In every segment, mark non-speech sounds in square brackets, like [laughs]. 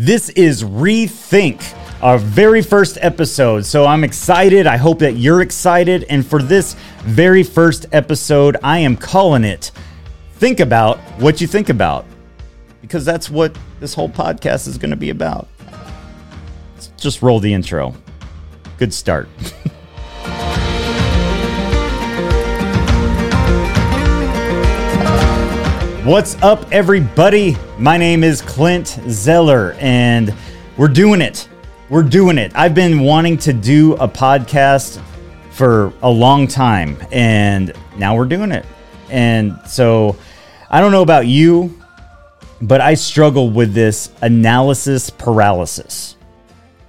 This is Rethink, our very first episode. So I'm excited. I hope that you're excited. And for this very first episode, I am calling it Think About What You Think About, because that's what this whole podcast is going to be about. Let's just roll the intro. Good start. [laughs] What's up, everybody? My name is Clint Zeller, and we're doing it. We're doing it. I've been wanting to do a podcast for a long time, and now we're doing it. And so, I don't know about you, but I struggle with this analysis paralysis.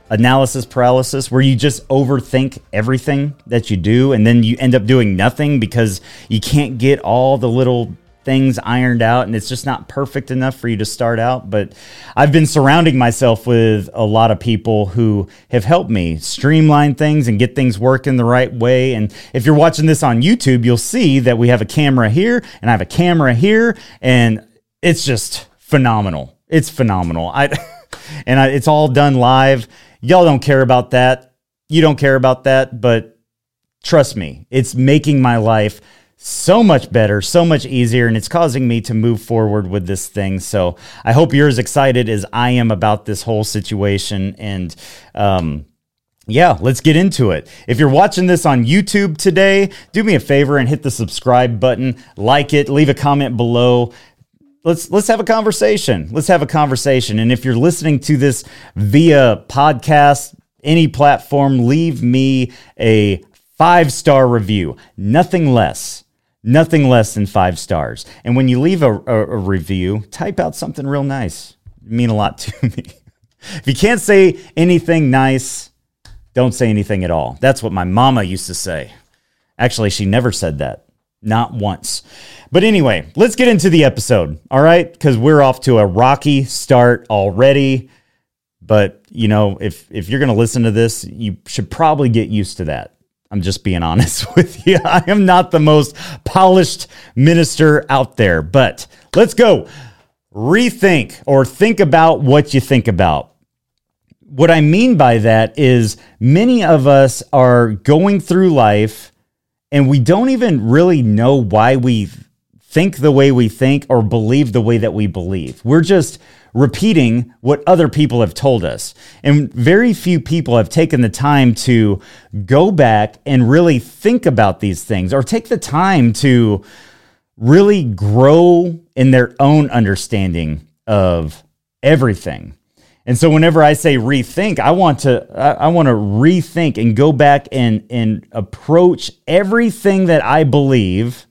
Analysis paralysis, where you just overthink everything that you do, and then you end up doing nothing because you can't get all the little things ironed out and it's just not perfect enough for you to start out. But I've been surrounding myself with a lot of people who have helped me streamline things and get things working the right way. And if you're watching this on YouTube, you'll see that we have a camera here and I have a camera here and it's just phenomenal. It's phenomenal. I [laughs] and I, it's all done live. Y'all don't care about that. You don't care about that, but trust me, it's making my life so much better, so much easier, and it's causing me to move forward with this thing. So I hope you're as excited as I am about this whole situation. And um, yeah, let's get into it. If you're watching this on YouTube today, do me a favor and hit the subscribe button, like it, leave a comment below. Let's let's have a conversation. Let's have a conversation. And if you're listening to this via podcast, any platform, leave me a five star review, nothing less nothing less than five stars. And when you leave a, a, a review, type out something real nice. It mean a lot to [laughs] me. if you can't say anything nice, don't say anything at all. That's what my mama used to say. Actually, she never said that. Not once. But anyway, let's get into the episode, all right? Because we're off to a rocky start already. But, you know, if if you're going to listen to this, you should probably get used to that. I'm just being honest [laughs] with you. I am not the most polished minister out there, but let's go. Rethink or think about what you think about. What I mean by that is many of us are going through life and we don't even really know why we think the way we think or believe the way that we believe. We're just repeating what other people have told us. And very few people have taken the time to go back and really think about these things or take the time to really grow in their own understanding of everything. And so whenever I say rethink, I want to I, want to rethink and go back and and approach everything that I believe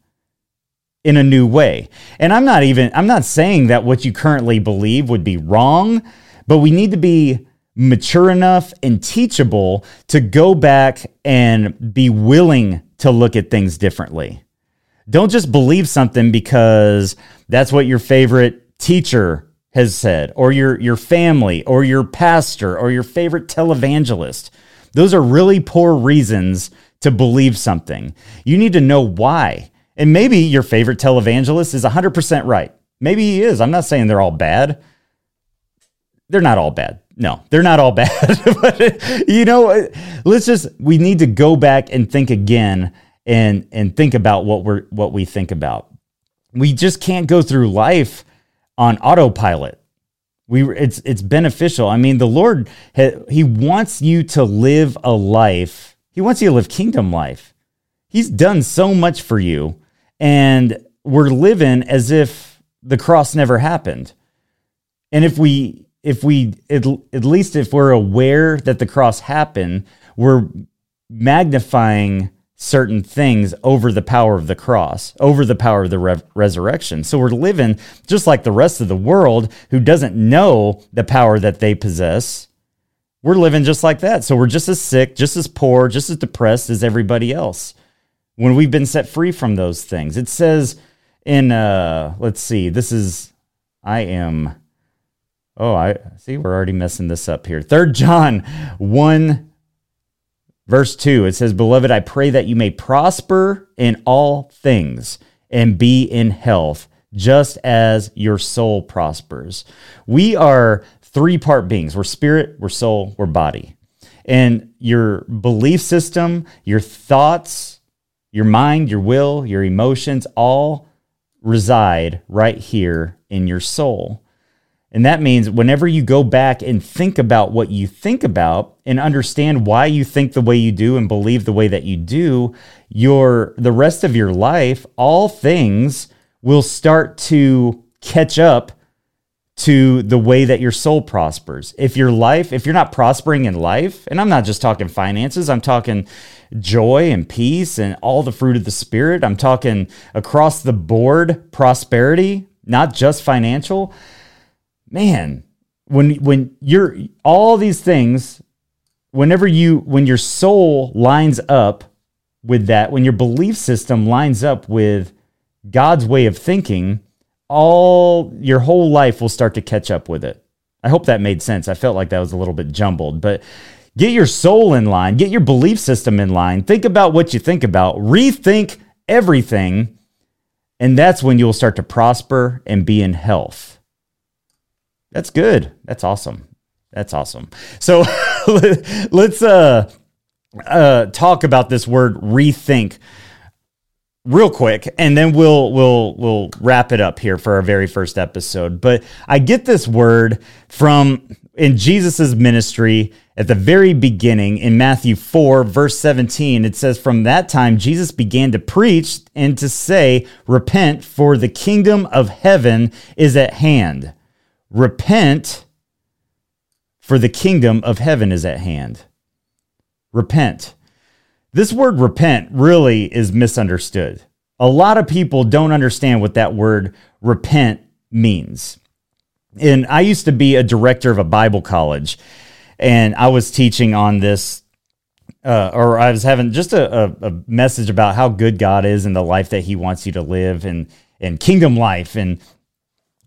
in a new way. And I'm not even I'm not saying that what you currently believe would be wrong, but we need to be mature enough and teachable to go back and be willing to look at things differently. Don't just believe something because that's what your favorite teacher has said or your your family or your pastor or your favorite televangelist. Those are really poor reasons to believe something. You need to know why. And maybe your favorite televangelist is 100% right. Maybe he is. I'm not saying they're all bad. They're not all bad. No, they're not all [laughs] bad. but, you know, let's just, we need to go back and think again and, and think about what we're, what we think about. We just can't go through life on autopilot. We, it's, it's beneficial. I mean, the Lord, he wants you to live a life. He wants you to live kingdom life. He's done so much for you and we're living as if the cross never happened. And if we if we at, at least if we're aware that the cross happened, we're magnifying certain things over the power of the cross, over the power of the re- resurrection. So we're living just like the rest of the world who doesn't know the power that they possess. We're living just like that. So we're just as sick, just as poor, just as depressed as everybody else when we've been set free from those things. It says in uh let's see, this is I am Oh, I see we're already messing this up here. Third John 1 verse 2. It says, "Beloved, I pray that you may prosper in all things and be in health." Just as your soul prospers. We are three part beings. We're spirit, we're soul, we're body. And your belief system, your thoughts, your mind, your will, your emotions all reside right here in your soul. And that means whenever you go back and think about what you think about and understand why you think the way you do and believe the way that you do, your the rest of your life, all things will start to catch up to the way that your soul prospers. If your life, if you're not prospering in life, and I'm not just talking finances, I'm talking joy and peace and all the fruit of the spirit. I'm talking across the board prosperity, not just financial man, when when you're all these things, whenever you when your soul lines up with that, when your belief system lines up with God's way of thinking, all your whole life will start to catch up with it. I hope that made sense. I felt like that was a little bit jumbled, but get your soul in line, get your belief system in line, think about what you think about, rethink everything, and that's when you'll start to prosper and be in health. That's good. That's awesome. That's awesome. So [laughs] let's uh, uh, talk about this word rethink real quick and then we'll we'll we'll wrap it up here for our very first episode but i get this word from in jesus's ministry at the very beginning in matthew 4 verse 17 it says from that time jesus began to preach and to say repent for the kingdom of heaven is at hand Repent, for the kingdom of heaven is at hand. Repent. This word repent really is misunderstood. A lot of people don't understand what that word repent means. And I used to be a director of a Bible college, and I was teaching on this, uh, or I was having just a, a, a message about how good God is and the life that He wants you to live and and kingdom life and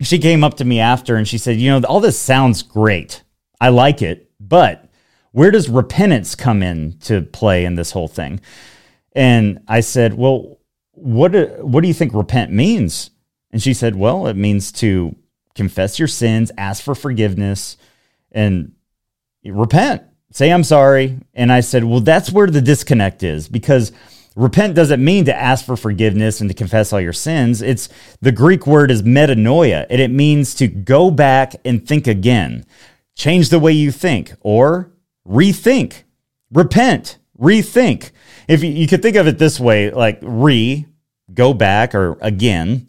she came up to me after and she said, You know, all this sounds great. I like it, but where does repentance come in to play in this whole thing? And I said, Well, what do, what do you think repent means? And she said, Well, it means to confess your sins, ask for forgiveness, and repent. Say, I'm sorry. And I said, Well, that's where the disconnect is because repent doesn't mean to ask for forgiveness and to confess all your sins. It's the Greek word is metanoia, and it means to go back and think again, change the way you think, or rethink, repent, rethink. If you, you could think of it this way, like re, go back or again,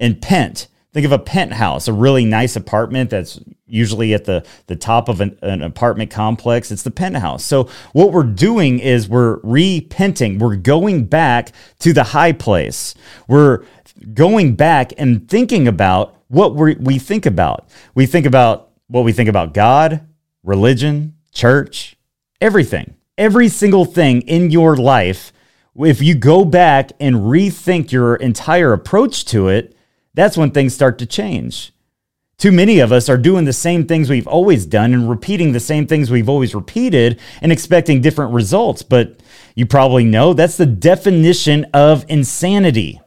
and pent. Think of a penthouse, a really nice apartment that's usually at the, the top of an, an, apartment complex. It's the penthouse. So, what we're doing is we're repenting. We're going back to the high place. We're going back and thinking about what we we think about. We think about what we think about God, religion, church, everything. Every single thing in your life, if you go back and rethink your entire approach to it, that's when things start to change. Too many of us are doing the same things we've always done and repeating the same things we've always repeated and expecting different results. But you probably know that's the definition of insanity.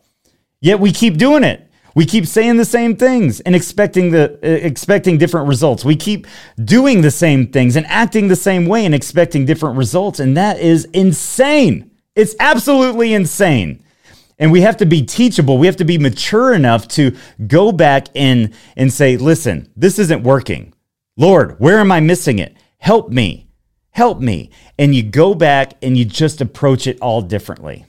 Yet we keep doing it. We keep saying the same things and expecting the uh, expecting different results. We keep doing the same things and acting the same way and expecting different results and that is insane. It's absolutely insane. And we have to be teachable. We have to be mature enough to go back and, and say, listen, this isn't working. Lord, where am I missing it? Help me. Help me. And you go back and you just approach it all differently.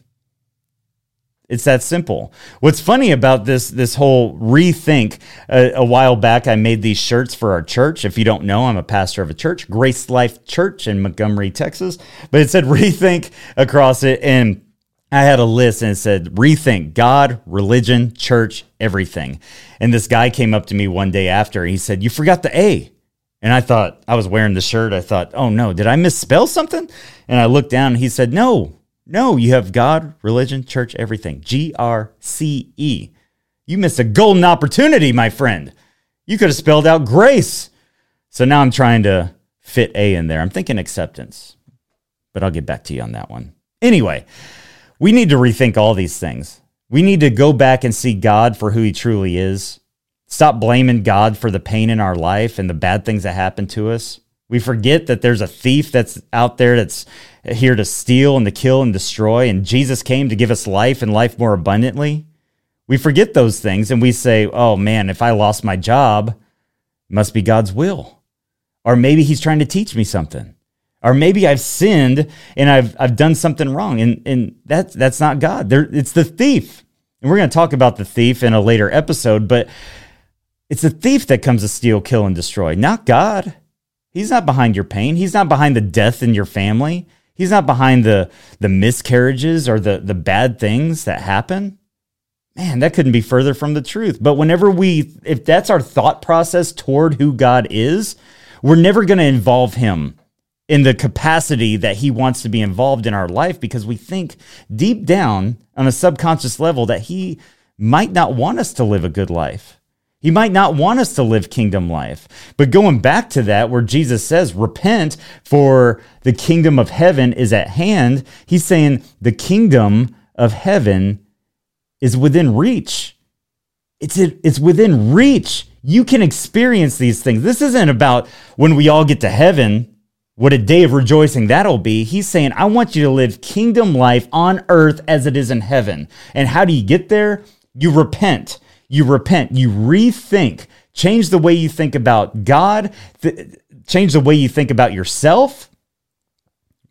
It's that simple. What's funny about this this whole rethink? Uh, a while back, I made these shirts for our church. If you don't know, I'm a pastor of a church, Grace Life Church in Montgomery, Texas. But it said [laughs] rethink across it, and I had a list and it said rethink God, religion, church, everything. And this guy came up to me one day after. He said, "You forgot the A." And I thought I was wearing the shirt. I thought, "Oh no, did I misspell something?" And I looked down and he said, "No. No, you have God, religion, church, everything. G R C E. You missed a golden opportunity, my friend. You could have spelled out grace." So now I'm trying to fit A in there. I'm thinking acceptance. But I'll get back to you on that one. Anyway, we need to rethink all these things. We need to go back and see God for who he truly is. stop blaming God for the pain in our life and the bad things that happen to us. We forget that there's a thief that's out there that's here to steal and to kill and destroy, and Jesus came to give us life and life more abundantly. We forget those things and we say, oh man, if I lost my job, it must be God's will. Or maybe he's trying to teach me something. Or maybe I've sinned and I've, I've done something wrong. And, and that's, that's not God. There, it's the thief. And we're going to talk about the thief in a later episode, but it's the thief that comes to steal, kill, and destroy, not God. He's not behind your pain. He's not behind the death in your family. He's not behind the, the miscarriages or the, the bad things that happen. Man, that couldn't be further from the truth. But whenever we, if that's our thought process toward who God is, we're never going to involve him in the capacity that he wants to be involved in our life because we think deep down on a subconscious level that he might not want us to live a good life. He might not want us to live kingdom life. But going back to that, where Jesus says, repent for the kingdom of heaven is at hand, he's saying the kingdom of heaven is within reach. It's, it's within reach. You can experience these things. This isn't about when we all get to heaven what a day of rejoicing that'll be. He's saying, I want you to live kingdom life on earth as it is in heaven. And how do you get there? You repent. You repent. You rethink. Change the way you think about God. Th- change the way you think about yourself.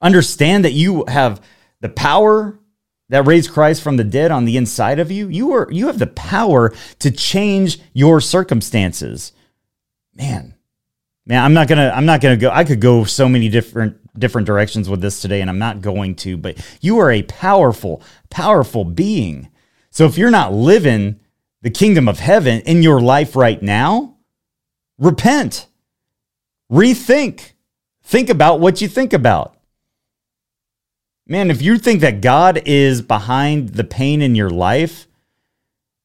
Understand that you have the power that raised Christ from the dead on the inside of you. You are you have the power to change your circumstances. Man, man i'm not gonna i'm not gonna go i could go so many different different directions with this today and i'm not going to but you are a powerful powerful being. So if you're not living the kingdom of heaven in your life right now repent. Rethink. Think about what you think about. Man if you think that god is behind the pain in your life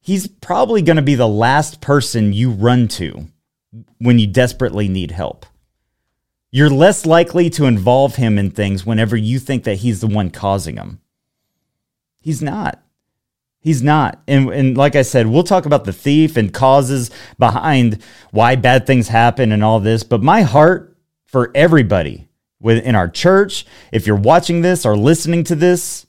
he's probably going to be the last person you run to when you desperately need help. You're less likely to involve him in things whenever you think that he's the one causing them. He's not. He's not. And, and like I said, we'll talk about the thief and causes behind why bad things happen and all this. But my heart for everybody within our church, if you're watching this or listening to this,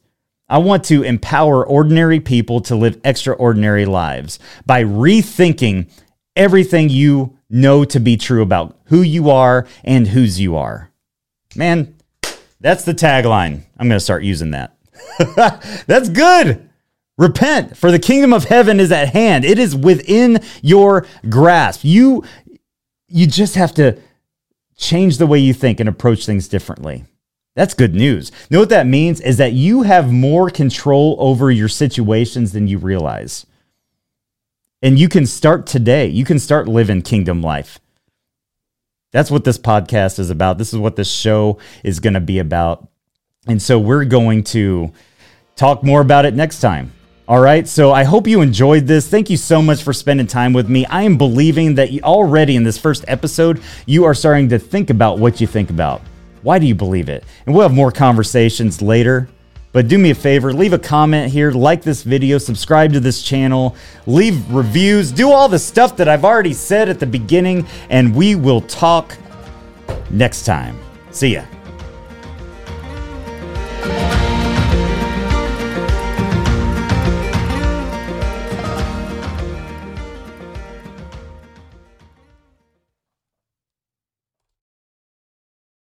I want to empower ordinary people to live extraordinary lives by rethinking everything you know to be true about who you are and whose you are. Man, that's the tagline. I'm going to start using that. [laughs] that's good. Repent, for the kingdom of heaven is at hand. It is within your grasp. You you just have to change the way you think and approach things differently. That's good news. Know what that means is that you have more control over your situations than you realize. And you can start today. You can start living kingdom life. That's what this podcast is about. This is what this show is going to be about. And so we're going to talk more about it next time. All right. So I hope you enjoyed this. Thank you so much for spending time with me. I am believing that already in this first episode, you are starting to think about what you think about. Why do you believe it? And we'll have more conversations later. But do me a favor, leave a comment here, like this video, subscribe to this channel, leave reviews, do all the stuff that I've already said at the beginning, and we will talk next time. See ya.